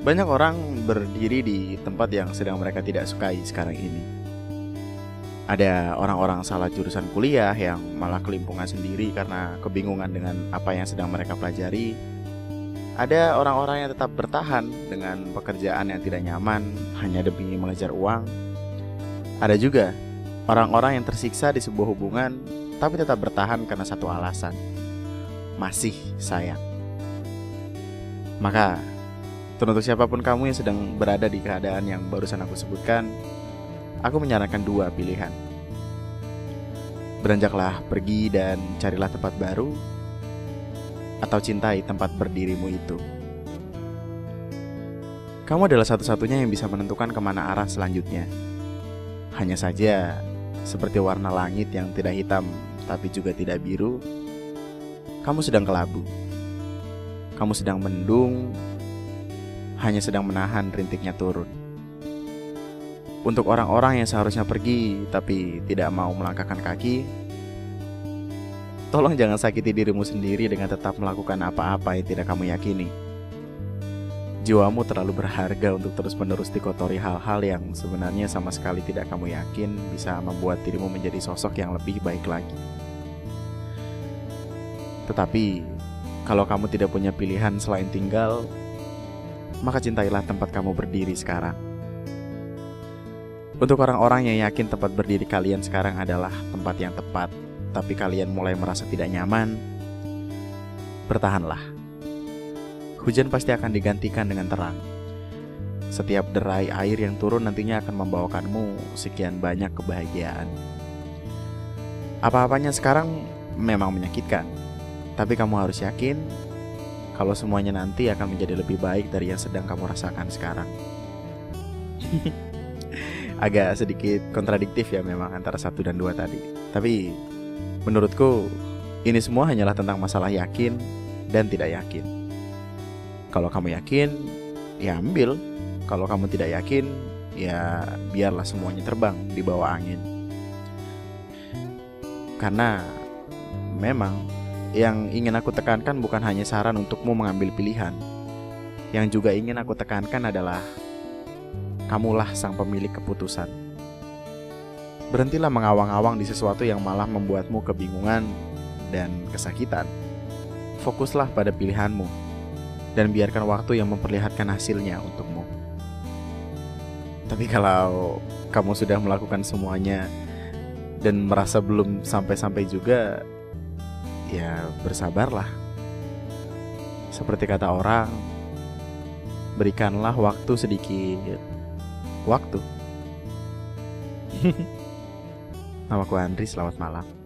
Banyak orang berdiri di tempat yang sedang mereka tidak sukai sekarang ini. Ada orang-orang salah jurusan kuliah yang malah kelimpungan sendiri karena kebingungan dengan apa yang sedang mereka pelajari. Ada orang-orang yang tetap bertahan dengan pekerjaan yang tidak nyaman hanya demi mengejar uang. Ada juga orang-orang yang tersiksa di sebuah hubungan tapi tetap bertahan karena satu alasan. Masih sayang. Maka Teruntuk siapa pun kamu yang sedang berada di keadaan yang barusan aku sebutkan, aku menyarankan dua pilihan. Beranjaklah pergi dan carilah tempat baru, atau cintai tempat berdirimu itu. Kamu adalah satu-satunya yang bisa menentukan ke mana arah selanjutnya. Hanya saja, seperti warna langit yang tidak hitam tapi juga tidak biru, kamu sedang kelabu. Kamu sedang mendung hanya sedang menahan rintiknya turun. Untuk orang-orang yang seharusnya pergi tapi tidak mau melangkahkan kaki, tolong jangan sakiti dirimu sendiri dengan tetap melakukan apa-apa yang tidak kamu yakini. Jiwamu terlalu berharga untuk terus-menerus dikotori hal-hal yang sebenarnya sama sekali tidak kamu yakin bisa membuat dirimu menjadi sosok yang lebih baik lagi. Tetapi, kalau kamu tidak punya pilihan selain tinggal, maka cintailah tempat kamu berdiri sekarang. Untuk orang-orang yang yakin tempat berdiri kalian sekarang adalah tempat yang tepat, tapi kalian mulai merasa tidak nyaman, bertahanlah. Hujan pasti akan digantikan dengan terang. Setiap derai air yang turun nantinya akan membawakanmu sekian banyak kebahagiaan. Apa-apanya sekarang memang menyakitkan, tapi kamu harus yakin kalau semuanya nanti akan menjadi lebih baik dari yang sedang kamu rasakan sekarang. Agak sedikit kontradiktif ya memang antara satu dan dua tadi. Tapi menurutku ini semua hanyalah tentang masalah yakin dan tidak yakin. Kalau kamu yakin, ya ambil. Kalau kamu tidak yakin, ya biarlah semuanya terbang di bawah angin. Karena memang yang ingin aku tekankan bukan hanya saran untukmu mengambil pilihan. Yang juga ingin aku tekankan adalah kamulah sang pemilik keputusan. Berhentilah mengawang-awang di sesuatu yang malah membuatmu kebingungan dan kesakitan. Fokuslah pada pilihanmu dan biarkan waktu yang memperlihatkan hasilnya untukmu. Tapi kalau kamu sudah melakukan semuanya dan merasa belum sampai-sampai juga, ya bersabarlah. Seperti kata orang, berikanlah waktu sedikit waktu. Namaku Andri, selamat malam.